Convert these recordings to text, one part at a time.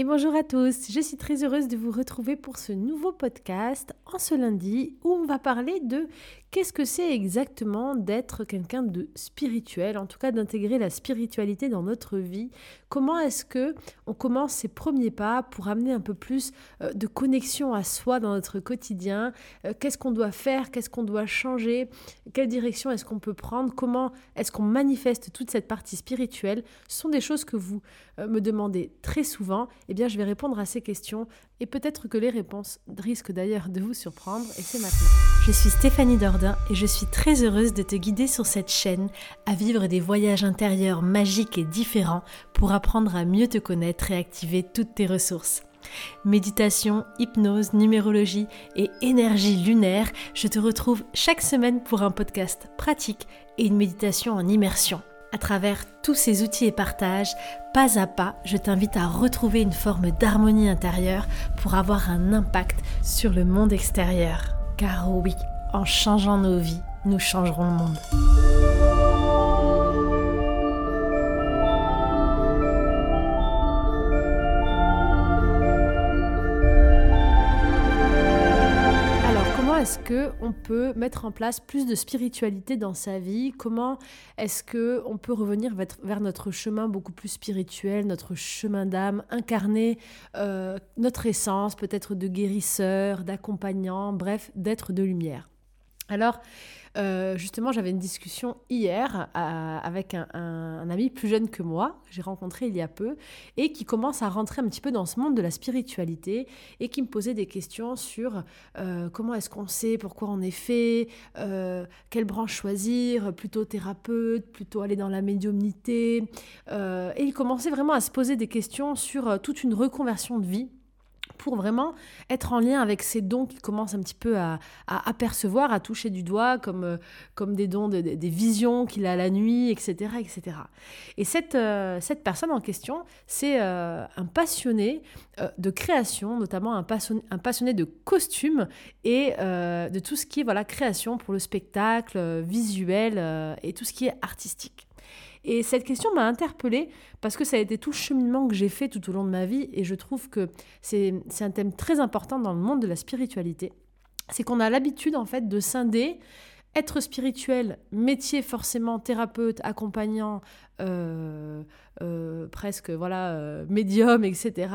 Et bonjour à tous, je suis très heureuse de vous retrouver pour ce nouveau podcast en ce lundi où on va parler de qu'est-ce que c'est exactement d'être quelqu'un de spirituel, en tout cas d'intégrer la spiritualité dans notre vie. Comment est-ce que on commence ses premiers pas pour amener un peu plus euh, de connexion à soi dans notre quotidien? Euh, Qu'est-ce qu'on doit faire? Qu'est-ce qu'on doit changer? Quelle direction est-ce qu'on peut prendre? Comment est-ce qu'on manifeste toute cette partie spirituelle? Ce sont des choses que vous euh, me demandez très souvent eh bien, je vais répondre à ces questions et peut-être que les réponses risquent d'ailleurs de vous surprendre et c'est maintenant. Je suis Stéphanie Dordain et je suis très heureuse de te guider sur cette chaîne à vivre des voyages intérieurs magiques et différents pour apprendre à mieux te connaître et activer toutes tes ressources. Méditation, hypnose, numérologie et énergie lunaire, je te retrouve chaque semaine pour un podcast pratique et une méditation en immersion. À travers tous ces outils et partages, pas à pas, je t'invite à retrouver une forme d'harmonie intérieure pour avoir un impact sur le monde extérieur. Car oui, en changeant nos vies, nous changerons le monde. Est-ce que on peut mettre en place plus de spiritualité dans sa vie? Comment est-ce que on peut revenir vers notre chemin beaucoup plus spirituel, notre chemin d'âme, incarner euh, notre essence, peut-être de guérisseur, d'accompagnant, bref, d'être de lumière? Alors, euh, justement, j'avais une discussion hier avec un, ami plus jeune que moi, que j'ai rencontré il y a peu, et qui commence à rentrer un petit peu dans ce monde de la spiritualité, et qui me posait des questions sur euh, comment est-ce qu'on sait pourquoi on est fait, euh, quelle branche choisir, plutôt thérapeute, plutôt aller dans la médiumnité. et il commençait vraiment à se poser des questions sur toute une reconversion de vie pour vraiment être en lien avec ces dons qu'il commence un petit peu à, apercevoir, à toucher du doigt, comme, euh, des dons, des visions qu'il a la nuit, etc. etc. Et cette, euh, cette personne en question, c'est euh, un passionné de création, notamment un passionné, de costumes et de tout ce qui est création pour le spectacle, visuel et tout ce qui est artistique. Et cette question m'a interpellée parce que ça a été tout le cheminement que j'ai fait tout au long de ma vie et je trouve que c'est un thème très important dans le monde de la spiritualité. C'est qu'on a l'habitude en fait de scinder être spirituel, métier forcément thérapeute, accompagnant, euh, euh, presque voilà euh, médium, etc.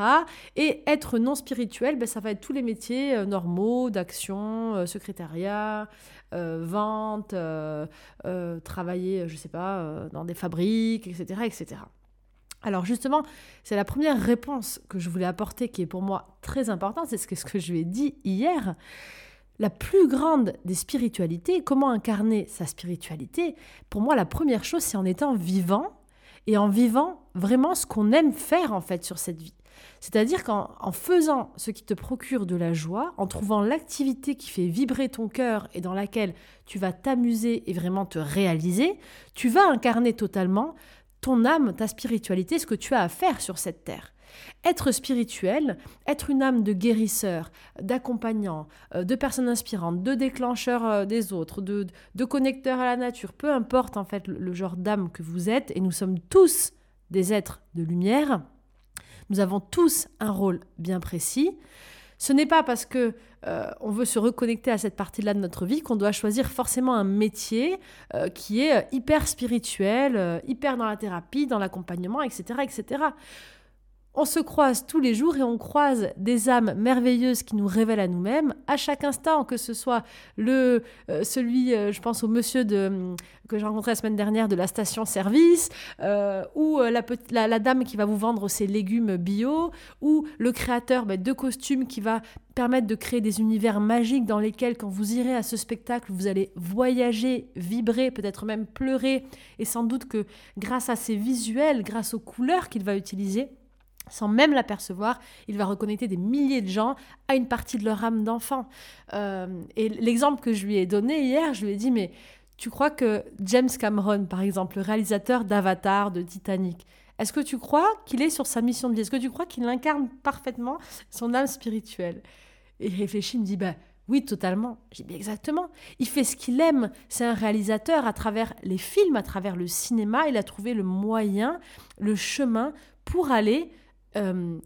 Et être non spirituel, ben, ça va être tous les métiers normaux d'action, secrétariat, vente, travailler, je sais pas, dans des fabriques, etc., etc. Alors justement, c'est la première réponse que je voulais apporter qui est pour moi très importante, c'est ce que, ce que je lui ai dit hier la plus grande des spiritualités, comment incarner sa spiritualité, pour moi, la première chose, c'est en étant vivant et en vivant vraiment ce qu'on aime faire en fait sur cette vie. C'est-à-dire qu'en faisant ce qui te procure de la joie, en trouvant l'activité qui fait vibrer ton cœur et dans laquelle tu vas t'amuser et vraiment te réaliser, tu vas incarner totalement ton âme, ta spiritualité, ce que tu as à faire sur cette terre. Être spirituel, être une âme de guérisseur, d'accompagnant, euh, de personne inspirante, de déclencheur euh, des autres, de, de connecteur à la nature, peu importe en fait le, genre d'âme que vous êtes, et nous sommes tous des êtres de lumière, nous avons tous un rôle bien précis. Ce n'est pas parce que euh, on veut se reconnecter à cette partie-là de notre vie qu'on doit choisir forcément un métier qui est hyper spirituel, hyper dans la thérapie, dans l'accompagnement, etc., etc. On se croise tous les jours et on croise des âmes merveilleuses qui nous révèlent à nous-mêmes à chaque instant, que ce soit le euh, celui, euh, je pense au monsieur de, hum, que j'ai rencontré la semaine dernière de la station-service, euh, ou la, la, dame qui va vous vendre ses légumes bio, ou le créateur bah, de costumes qui va permettre de créer des univers magiques dans lesquels, quand vous irez à ce spectacle, vous allez voyager, vibrer, peut-être même pleurer, et sans doute que grâce à ces visuels, grâce aux couleurs qu'il va utiliser, sans même l'apercevoir, il va reconnecter des milliers de gens à une partie de leur âme d'enfant. Euh, et l'exemple que je lui ai donné hier, je lui ai dit, mais tu crois que James Cameron, par exemple, le réalisateur d'Avatar, de Titanic, est-ce que tu crois qu'il est sur sa mission de vie? Est-ce que tu crois qu'il incarne parfaitement son âme spirituelle? Et il réfléchit, il me dit, bah, oui, totalement. J'ai dit exactement. Il fait ce qu'il aime. C'est un réalisateur à travers les films, à travers le cinéma. Il a trouvé le moyen, le chemin pour aller euh,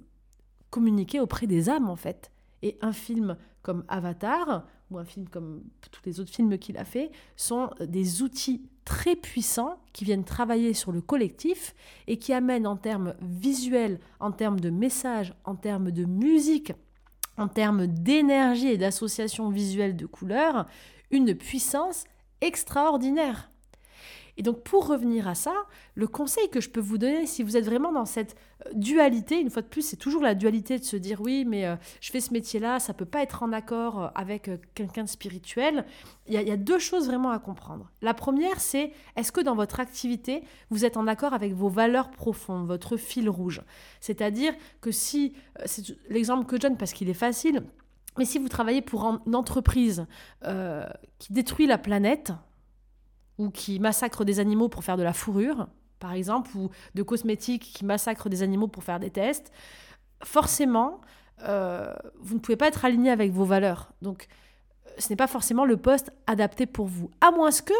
communiquer auprès des âmes en fait. Et un film comme Avatar, ou un film comme tous les autres films qu'il a fait, sont des outils très puissants qui viennent travailler sur le collectif et qui amènent en termes visuels, en termes de messages, en termes de musique, en termes d'énergie et d'association visuelle de couleurs, une puissance extraordinaire. Et donc pour revenir à ça, le conseil que je peux vous donner, si vous êtes vraiment dans cette euh, dualité, une fois de plus, c'est toujours la dualité de se dire oui, mais euh, je fais ce métier-là, ça peut pas être en accord euh, avec quelqu'un de spirituel. Il y, a, deux choses vraiment à comprendre. La première, c'est est-ce que dans votre activité, vous êtes en accord avec vos valeurs profondes, votre fil rouge? C'est-à-dire que si, c'est l'exemple que je donne parce qu'il est facile, mais si vous travaillez pour une entreprise qui détruit la planète, ou qui massacrent des animaux pour faire de la fourrure, par exemple, ou de cosmétiques qui massacrent des animaux pour faire des tests, forcément, euh, vous ne pouvez pas être aligné avec vos valeurs. Donc, ce n'est pas forcément le poste adapté pour vous. À moins que,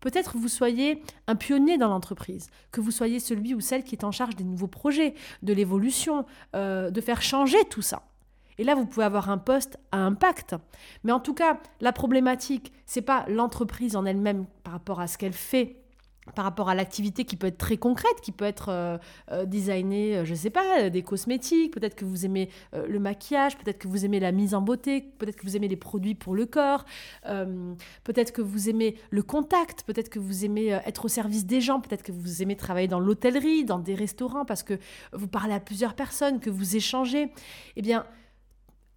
peut-être, vous soyez un pionnier dans l'entreprise, que vous soyez celui ou celle qui est en charge des nouveaux projets, de l'évolution, euh, de faire changer tout ça. Et là, vous pouvez avoir un poste à impact. Mais en tout cas, la problématique, c'est pas l'entreprise en elle-même par rapport à ce qu'elle fait, par rapport à l'activité qui peut être très concrète, qui peut être euh, euh, designer, euh, je ne sais pas, des cosmétiques, peut-être que vous aimez le maquillage, peut-être que vous aimez la mise en beauté, peut-être que vous aimez les produits pour le corps, peut-être que vous aimez le contact, peut-être que vous aimez être au service des gens, peut-être que vous aimez travailler dans l'hôtellerie, dans des restaurants, parce que vous parlez à plusieurs personnes, que vous échangez. Eh bien,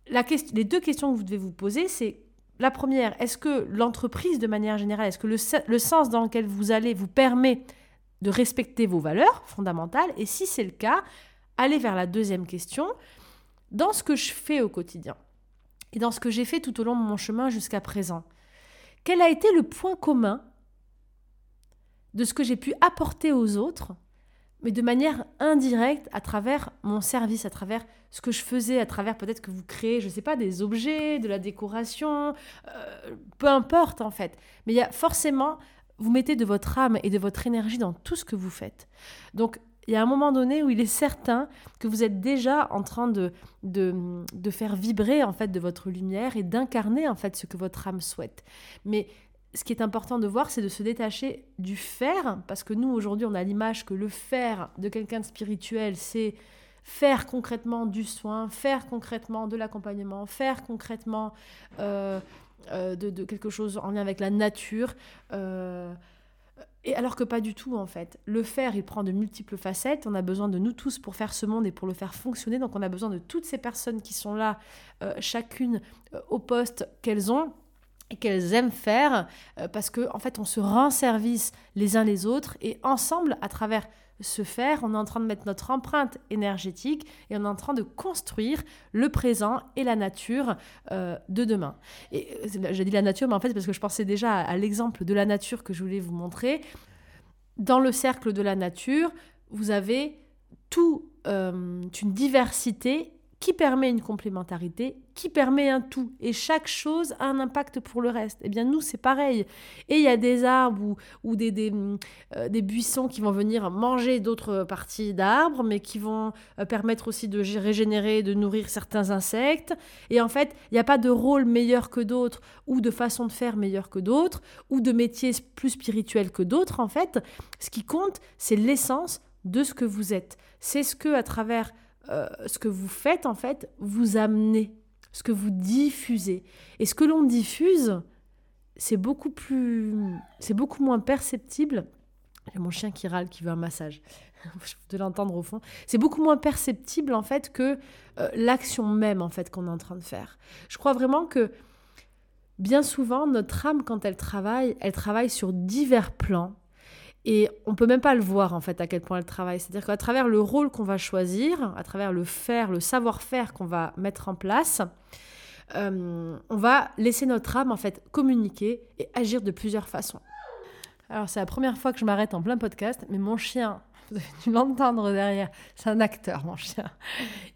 les deux questions que vous devez vous poser, c'est la première, est-ce que l'entreprise, de manière générale, est-ce que le, sens dans lequel vous allez vous permet de respecter vos valeurs fondamentales? Et si c'est le cas, allez vers la deuxième question. Dans ce que je fais au quotidien et dans ce que j'ai fait tout au long de mon chemin jusqu'à présent, quel a été le point commun de ce que j'ai pu apporter aux autres mais de manière indirecte à travers mon service, à travers ce que je faisais, à travers peut-être que vous créez, je ne sais pas, des objets, de la décoration, euh, peu importe en fait. Mais il y a forcément, vous mettez de votre âme et de votre énergie dans tout ce que vous faites. Donc il y a un moment donné où il est certain que vous êtes déjà en train de, de, de faire vibrer en fait de votre lumière et d'incarner en fait ce que votre âme souhaite. Mais ce qui est important de voir, c'est de se détacher du faire, parce que nous, aujourd'hui, on a l'image que le faire de quelqu'un de spirituel, c'est faire concrètement du soin, faire concrètement de l'accompagnement, faire concrètement euh, euh, de, quelque chose en lien avec la nature. Euh, et alors que pas du tout, en fait. Le faire, il prend de multiples facettes. On a besoin de nous tous pour faire ce monde et pour le faire fonctionner. Donc on a besoin de toutes ces personnes qui sont là, chacune au poste qu'elles ont qu'elles aiment faire euh, parce que en fait on se rend service les uns les autres et ensemble à travers ce faire on est en train de mettre notre empreinte énergétique et on est en train de construire le présent et la nature euh, de demain. Et euh, j'ai dit la nature mais en fait parce que je pensais déjà à, l'exemple de la nature que je voulais vous montrer. Dans le cercle de la nature vous avez tout une diversité qui permet une complémentarité, qui permet un tout. Et chaque chose a un impact pour le reste. Eh bien, nous, c'est pareil. Et il y a des arbres ou, des, euh, des, buissons qui vont venir manger d'autres parties d'arbres, mais qui vont euh, permettre aussi de régénérer, de nourrir certains insectes. Et en fait, il n'y a pas de rôle meilleur que d'autres, ou de façon de faire meilleure que d'autres, ou de métier plus spirituel que d'autres. En fait, ce qui compte, c'est l'essence de ce que vous êtes. C'est ce que, à travers euh, ce que vous faites, en fait, vous amenez, ce que vous diffusez. Et ce que l'on diffuse, c'est beaucoup plus, c'est beaucoup moins perceptible. J'ai mon chien qui râle, qui veut un massage. de l'entendre au fond. C'est beaucoup moins perceptible en fait que euh, l'action même en fait qu'on est en train de faire. Je crois vraiment que bien souvent notre âme quand elle travaille, elle travaille sur divers plans et on peut même pas le voir en fait à quel point elle travaille. C'est-à-dire qu'à travers le rôle qu'on va choisir, à travers le faire, le savoir-faire qu'on va mettre en place, euh, on va laisser notre âme en fait communiquer et agir de plusieurs façons. Alors c'est la première fois que je m'arrête en plein podcast, mais mon chien, vous avez dû l'entendre derrière, c'est un acteur mon chien.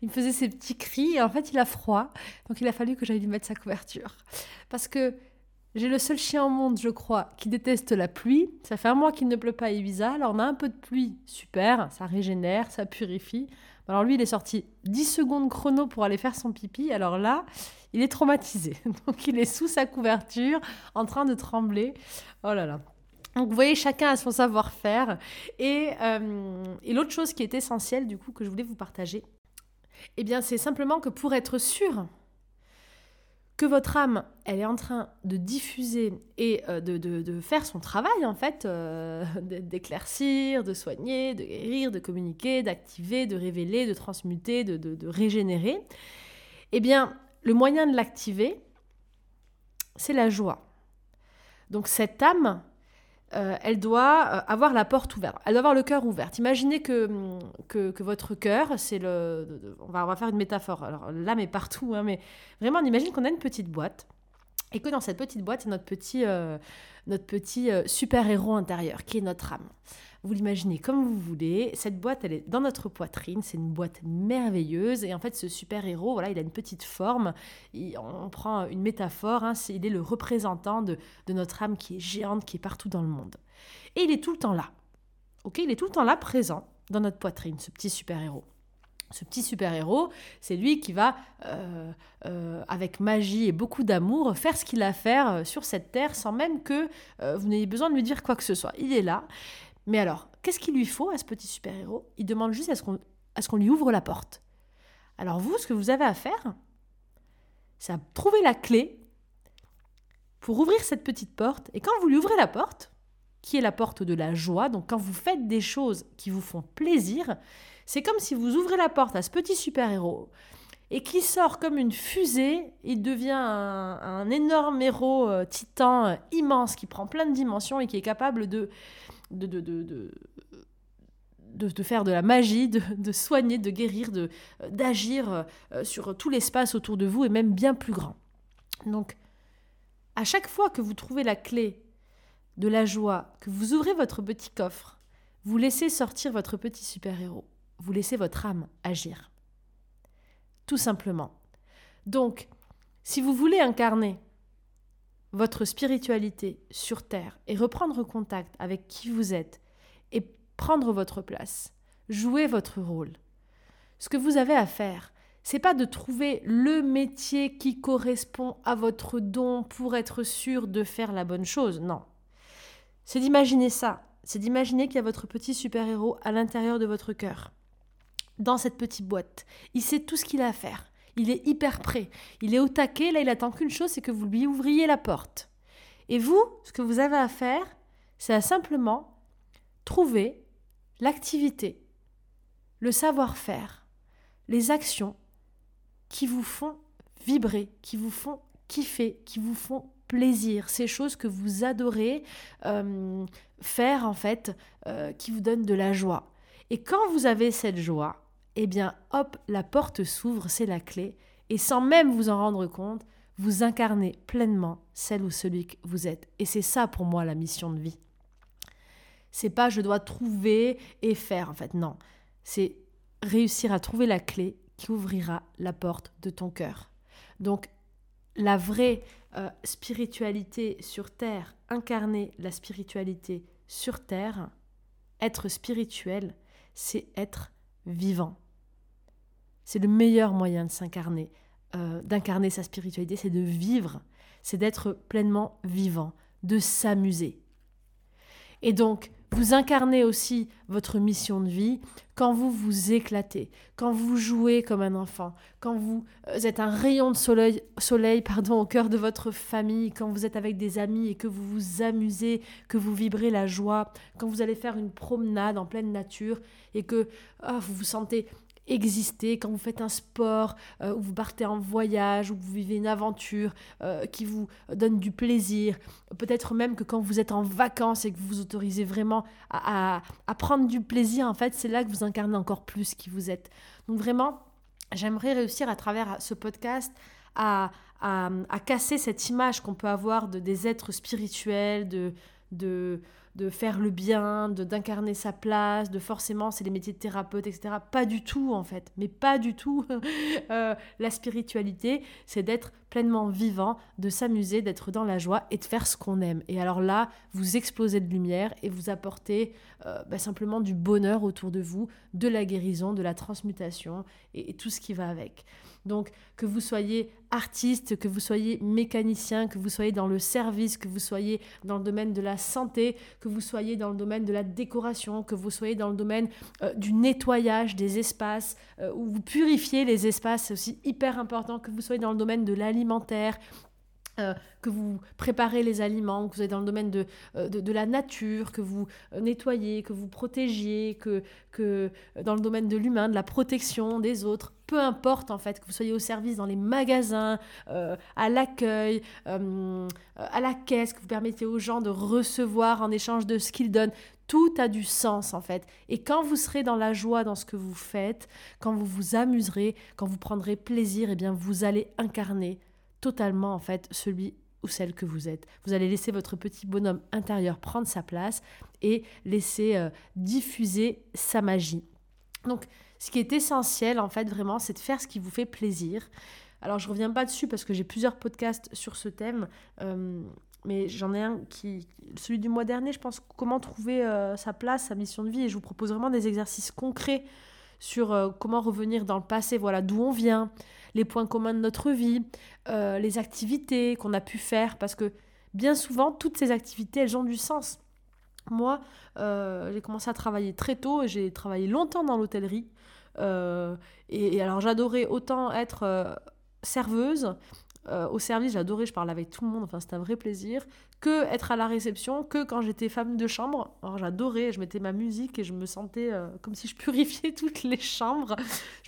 Il faisait ses petits cris et en fait il a froid, donc il a fallu que j'aille lui mettre sa couverture. Parce que j'ai le seul chien au monde, je crois, qui déteste la pluie. Ça fait un mois qu'il ne pleut pas à Ibiza. Alors on a un peu de pluie, super, ça régénère, ça purifie. Alors lui, il est sorti 10 secondes chrono pour aller faire son pipi. Alors là, il est traumatisé. Donc il est sous sa couverture, en train de trembler. Oh là là. Donc vous voyez, chacun a son savoir-faire. Et, euh, et l'autre chose qui est essentielle, du coup, que je voulais vous partager, eh bien, c'est simplement que pour être sûr que votre âme, elle est en train de diffuser et euh, de, faire son travail, en fait, euh, d'éclaircir, de soigner, de guérir, de communiquer, d'activer, de révéler, de transmuter, de, de régénérer, eh bien, le moyen de l'activer, c'est la joie. Donc cette âme, euh, elle doit euh, avoir la porte ouverte, elle doit avoir le cœur ouvert. Imaginez que, que, votre cœur, c'est le... On va, on va faire une métaphore, alors l'âme est partout, hein, mais vraiment on imagine qu'on a une petite boîte et que dans cette petite boîte, c'est notre petit, euh, notre petit super-héros intérieur qui est notre âme. Vous l'imaginez comme vous voulez. Cette boîte, elle est dans notre poitrine. C'est une boîte merveilleuse. Et en fait, ce super-héros, voilà, il a une petite forme. on prend une métaphore. Hein, il est le représentant de, notre âme qui est géante, qui est partout dans le monde. Et il est tout le temps là. Ok Il est tout le temps là, présent dans notre poitrine, ce petit super-héros. Ce petit super-héros, c'est lui qui va, euh, euh, avec magie et beaucoup d'amour, faire ce qu'il a à faire euh, sur cette terre sans même que vous n'ayez besoin de lui dire quoi que ce soit. Il est là. Mais alors, qu'est-ce qu'il lui faut à ce petit super-héros? Il demande juste à ce qu'on lui ouvre la porte. Alors vous, ce que vous avez à faire, c'est à trouver la clé pour ouvrir cette petite porte. Et quand vous lui ouvrez la porte, qui est la porte de la joie, donc quand vous faites des choses qui vous font plaisir, c'est comme si vous ouvrez la porte à ce petit super-héros et qui sort comme une fusée, il devient un, énorme héros euh, titan euh, immense qui prend plein de dimensions et qui est capable de de, de, de, de, faire de la magie, de, soigner, de guérir, de, d'agir euh, sur tout l'espace autour de vous et même bien plus grand. Donc, à chaque fois que vous trouvez la clé de la joie, que vous ouvrez votre petit coffre, vous laissez sortir votre petit super-héros, vous laissez votre âme agir. Tout simplement. Donc, si vous voulez incarner votre spiritualité sur Terre et reprendre contact avec qui vous êtes et prendre votre place, jouer votre rôle. Ce que vous avez à faire, c'est pas de trouver le métier qui correspond à votre don pour être sûr de faire la bonne chose, non. C'est d'imaginer ça, c'est d'imaginer qu'il y a votre petit super-héros à l'intérieur de votre cœur, dans cette petite boîte. Il sait tout ce qu'il a à faire. Il est hyper prêt. Il est au taquet. Là, il attend qu'une chose, c'est que vous lui ouvriez la porte. Et vous, ce que vous avez à faire, c'est à simplement trouver l'activité, le savoir-faire, les actions qui vous font vibrer, qui vous font kiffer, qui vous font plaisir, ces choses que vous adorez euh, faire en fait, euh, qui vous donnent de la joie. Et quand vous avez cette joie, eh bien hop, la porte s'ouvre, c'est la clé, et sans même vous en rendre compte, vous incarnez pleinement celle ou celui que vous êtes. Et c'est ça pour moi la mission de vie. C'est pas je dois trouver et faire en fait, non. C'est réussir à trouver la clé qui ouvrira la porte de ton cœur. Donc la vraie euh, spiritualité sur Terre, incarner la spiritualité sur Terre, être spirituel, c'est être vivant. C'est le meilleur moyen de s'incarner, euh, d'incarner sa spiritualité, c'est de vivre, c'est d'être pleinement vivant, de s'amuser. Et donc, vous incarnez aussi votre mission de vie quand vous vous éclatez, quand vous jouez comme un enfant, quand vous euh, êtes un rayon de soleil, soleil pardon, au cœur de votre famille, quand vous êtes avec des amis et que vous vous amusez, que vous vibrez la joie, quand vous allez faire une promenade en pleine nature et que ah, vous vous sentez exister, quand vous faites un sport, euh, ou vous partez en voyage, ou vous vivez une aventure euh, qui vous donne du plaisir, peut-être même que quand vous êtes en vacances et que vous vous autorisez vraiment à, prendre du plaisir, en fait, c'est là que vous incarnez encore plus qui vous êtes. Donc vraiment, j'aimerais réussir à travers ce podcast à, à, casser cette image qu'on peut avoir de des êtres spirituels, de, de de faire le bien, de d'incarner sa place, de forcément c'est les métiers de thérapeute, etc. Pas du tout en fait, mais pas du tout. Euh, la spiritualité, c'est d'être pleinement vivant, de s'amuser, d'être dans la joie et de faire ce qu'on aime. Et alors là, vous explosez de lumière et vous apportez euh, bah, simplement du bonheur autour de vous, de la guérison, de la transmutation et tout ce qui va avec. Donc que vous soyez artiste, que vous soyez mécanicien, que vous soyez dans le service, que vous soyez dans le domaine de la santé, que vous soyez dans le domaine de la décoration, que vous soyez dans le domaine euh, du nettoyage des espaces, euh, où vous purifiez les espaces, c'est aussi hyper important, que vous soyez dans le domaine de l'alimentaire, euh, que vous préparez les aliments, que vous êtes dans le domaine de, euh, de, la nature, que vous euh, nettoyez, que vous protégiez, que, que dans le domaine de l'humain, de la protection des autres, peu importe en fait, que vous soyez au service dans les magasins, à l'accueil, à la caisse, que vous permettez aux gens de recevoir en échange de ce qu'ils donnent, tout a du sens en fait. Et quand vous serez dans la joie dans ce que vous faites, quand vous vous amuserez, quand vous prendrez plaisir, eh bien vous allez incarner totalement en fait celui ou celle que vous êtes. Vous allez laisser votre petit bonhomme intérieur prendre sa place et laisser euh, diffuser sa magie. Donc, ce qui est essentiel, en fait, vraiment, c'est de faire ce qui vous fait plaisir. Alors, je reviens pas dessus parce que j'ai plusieurs podcasts sur ce thème, euh, mais j'en ai un qui, celui du mois dernier, je pense, comment trouver euh, sa place, sa mission de vie, et je vous propose vraiment des exercices concrets sur comment revenir dans le passé, voilà, d'où on vient, les points communs de notre vie, euh, les activités qu'on a pu faire, parce que bien souvent, toutes ces activités, elles ont du sens. Moi, euh, j'ai commencé à travailler très tôt, j'ai travaillé longtemps dans l'hôtellerie. Euh, et, alors j'adorais autant être serveuse euh, au service, j'adorais, je parlais avec tout le monde, enfin c'était un vrai plaisir, que être à la réception, que quand j'étais femme de chambre. J'adorais, je mettais ma musique et je me sentais euh, comme si je purifiais toutes les chambres.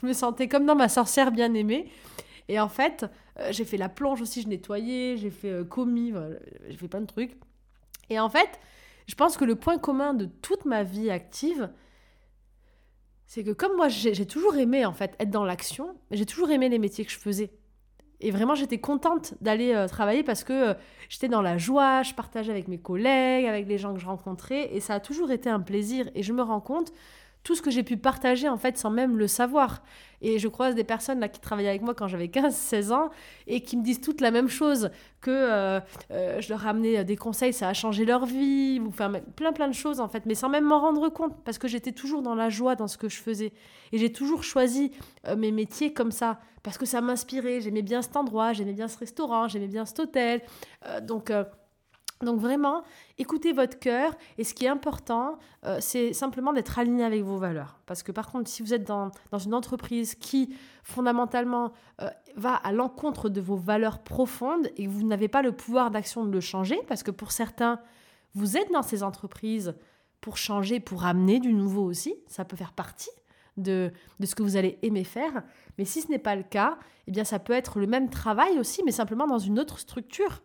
Je me sentais comme dans ma sorcière bien aimée. Et en fait, euh, j'ai fait la plonge aussi, je nettoyais, j'ai fait commis, j'ai fait plein de trucs. Et en fait, je pense que le point commun de toute ma vie active, c'est que comme moi j'ai toujours aimé en fait être dans l'action, j'ai toujours aimé les métiers que je faisais. Et vraiment, j'étais contente d'aller euh, travailler parce que euh, j'étais dans la joie, je partageais avec mes collègues, avec les gens que je rencontrais, et ça a toujours été un plaisir. Et je me rends compte tout ce que j'ai pu partager en fait sans même le savoir. Et je croise des personnes là qui travaillaient avec moi quand j'avais 15-16 ans et qui me disent toutes la même chose, que euh, euh, je leur ai amené des conseils, ça a changé leur vie, ou enfin plein plein de choses en fait, mais sans même m'en rendre compte, parce que j'étais toujours dans la joie dans ce que je faisais. Et j'ai toujours choisi euh, mes métiers comme ça, parce que ça m'inspirait, j'aimais bien cet endroit, j'aimais bien ce restaurant, j'aimais bien cet hôtel. donc donc vraiment, écoutez votre cœur et ce qui est important, euh, c'est simplement d'être aligné avec vos valeurs. Parce que par contre, si vous êtes dans, une entreprise qui fondamentalement euh, va à l'encontre de vos valeurs profondes et que vous n'avez pas le pouvoir d'action de le changer, parce que pour certains, vous êtes dans ces entreprises pour changer, pour amener du nouveau aussi, ça peut faire partie de, de ce que vous allez aimer faire. Mais si ce n'est pas le cas, eh bien ça peut être le même travail aussi, mais simplement dans une autre structure.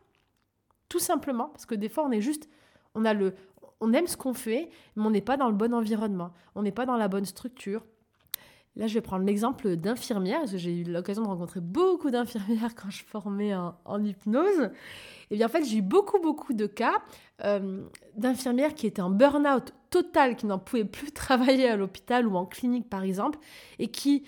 Tout simplement, parce que des fois, on est juste, on a le, on aime ce qu'on fait, mais on n'est pas dans le bon environnement, on n'est pas dans la bonne structure. Là, je vais prendre l'exemple d'infirmière, parce que j'ai eu l'occasion de rencontrer beaucoup d'infirmières quand je formais en, hypnose. Et bien, en fait, j'ai eu beaucoup, beaucoup de cas euh, d'infirmières qui étaient en burn-out total, qui n'en pouvaient plus travailler à l'hôpital ou en clinique, par exemple, et qui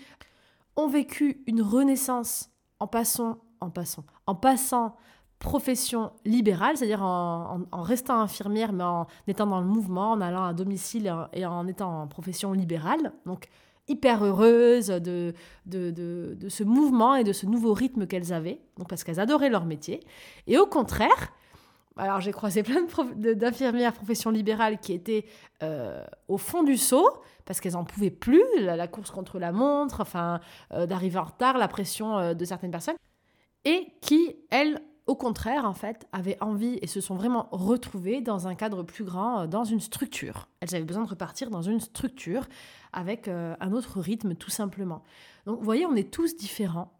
ont vécu une renaissance en passant, en passant, en passant profession libérale, c'est-à-dire en, restant infirmière, mais en étant dans le mouvement, en allant à domicile et en, étant en profession libérale. Donc, hyper heureuse de, de, de, ce mouvement et de ce nouveau rythme qu'elles avaient, donc parce qu'elles adoraient leur métier. Et au contraire, alors j'ai croisé plein d'infirmières profession libérale qui étaient euh, au fond du seau parce qu'elles n'en pouvaient plus, la, course contre la montre, enfin euh, d'arriver en retard, la pression euh, de certaines personnes, et qui, elles, au contraire, en fait, avaient envie et se sont vraiment retrouvées dans un cadre plus grand, euh, dans une structure. Elles avaient besoin de repartir dans une structure avec euh, un autre rythme, tout simplement. Donc, vous voyez, on est tous différents.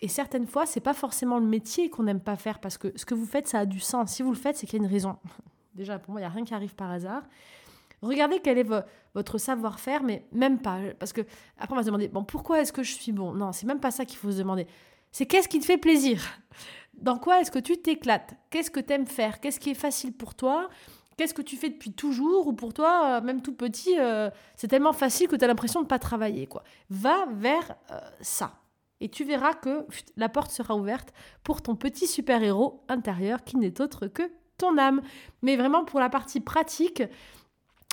Et certaines fois, c'est pas forcément le métier qu'on n'aime pas faire parce que ce que vous faites, ça a du sens. Si vous le faites, c'est qu'il y a une raison. Déjà, pour moi, il n'y a rien qui arrive par hasard. Regardez quel est votre savoir-faire, mais même pas. Parce que après, on va se demander, bon, pourquoi est-ce que je suis bon? Non, c'est même pas ça qu'il faut se demander. C'est qu'est-ce qui te fait plaisir? Dans quoi est-ce que tu t'éclates? Qu'est-ce que tu aimes faire? Qu'est-ce qui est facile pour toi? Qu'est-ce que tu fais depuis toujours? Ou pour toi, euh, même tout petit, euh, c'est tellement facile que tu as l'impression de ne pas travailler. quoi. Va vers euh, ça. Et tu verras que la porte sera ouverte pour ton petit super-héros intérieur qui n'est autre que ton âme. Mais vraiment pour la partie pratique,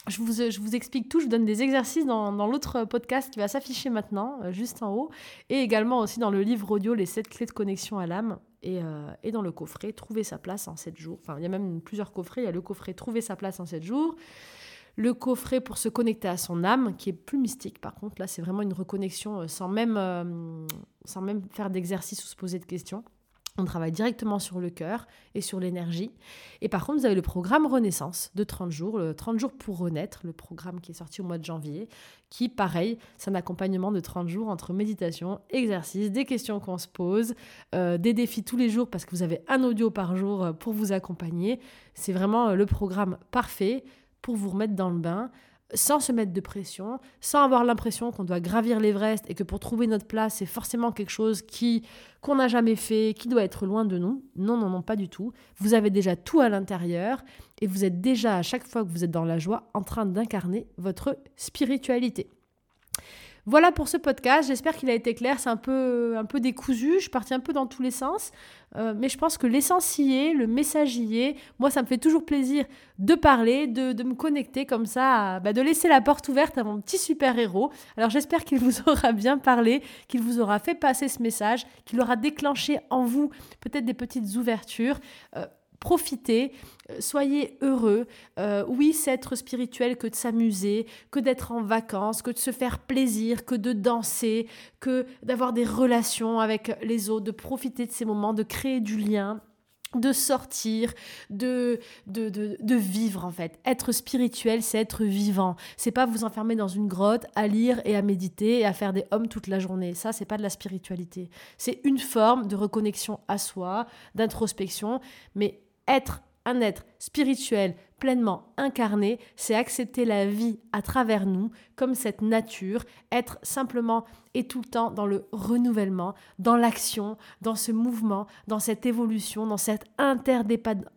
je vous, je vous, explique tout, je vous donne des exercices dans, dans l'autre podcast qui va s'afficher maintenant, juste en haut, et également aussi dans le livre audio Les 7 clés de connexion à l'âme. Euh, et, dans le coffret Trouver sa place en 7 jours. Enfin, il y a même plusieurs coffrets. Il y a le coffret Trouver sa place en 7 jours. Le coffret pour se connecter à son âme, qui est plus mystique par contre. Là, c'est vraiment une reconnexion euh, sans même, euh, sans même faire d'exercice ou se poser de questions. On travaille directement sur le cœur et sur l'énergie. Et par contre, vous avez le programme Renaissance de 30 jours, le 30 jours pour renaître, le programme qui est sorti au mois de janvier, qui, pareil, c'est un accompagnement de 30 jours entre méditation, exercice, des questions qu'on se pose, euh, des défis tous les jours parce que vous avez un audio par jour euh, pour vous accompagner. C'est vraiment euh, le programme parfait pour vous remettre dans le bain sans se mettre de pression, sans avoir l'impression qu'on doit gravir l'Everest et que pour trouver notre place, c'est forcément quelque chose qui qu'on n'a jamais fait, qui doit être loin de nous. Non, non, non, pas du tout. Vous avez déjà tout à l'intérieur et vous êtes déjà à chaque fois que vous êtes dans la joie en train d'incarner votre spiritualité. Voilà pour ce podcast. J'espère qu'il a été clair. C'est un peu, un peu décousu. Je suis partie un peu dans tous les sens. Euh, mais je pense que l'essence y est, le message y est. Moi, ça me fait toujours plaisir de parler, de, me connecter comme ça, bah, de laisser la porte ouverte à mon petit super-héros. Alors j'espère qu'il vous aura bien parlé, qu'il vous aura fait passer ce message, qu'il aura déclenché en vous peut-être des petites ouvertures. Euh, profitez, euh, soyez heureux. Euh, oui, c'est être spirituel que de s'amuser, que d'être en vacances, que de se faire plaisir, que de danser, que d'avoir des relations avec les autres, de profiter de ces moments, de créer du lien de sortir, de, de, de, vivre en fait. Être spirituel, c'est être vivant. C'est pas vous enfermer dans une grotte à lire et à méditer et à faire des hommes toute la journée. Ça, c'est pas de la spiritualité. C'est une forme de reconnexion à soi, d'introspection, mais être un être spirituel pleinement incarné, c'est accepter la vie à travers nous comme cette nature, être simplement et tout le temps dans le renouvellement, dans l'action, dans ce mouvement, dans cette évolution, dans cette interdépendance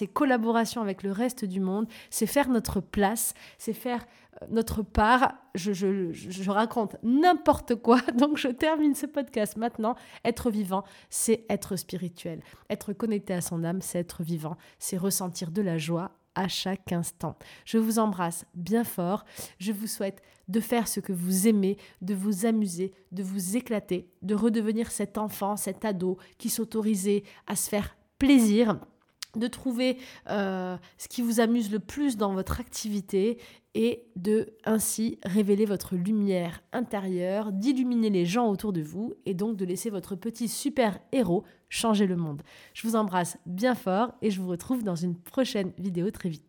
et collaboration avec le reste du monde. C'est faire notre place, c'est faire euh, notre part. Je, je raconte n'importe quoi, donc je termine ce podcast maintenant. Être vivant, c'est être spirituel. Être connecté à son âme, c'est être vivant, c'est ressentir de la joie à chaque instant. Je vous embrasse bien fort. Je vous souhaite de faire ce que vous aimez, de vous amuser, de vous éclater, de redevenir cet enfant, cet ado qui s'autorisait à se faire plaisir de trouver euh, ce qui vous amuse le plus dans votre activité et de ainsi révéler votre lumière intérieure, d'illuminer les gens autour de vous et donc de laisser votre petit super héros changer le monde. Je vous embrasse bien fort et je vous retrouve dans une prochaine vidéo très vite.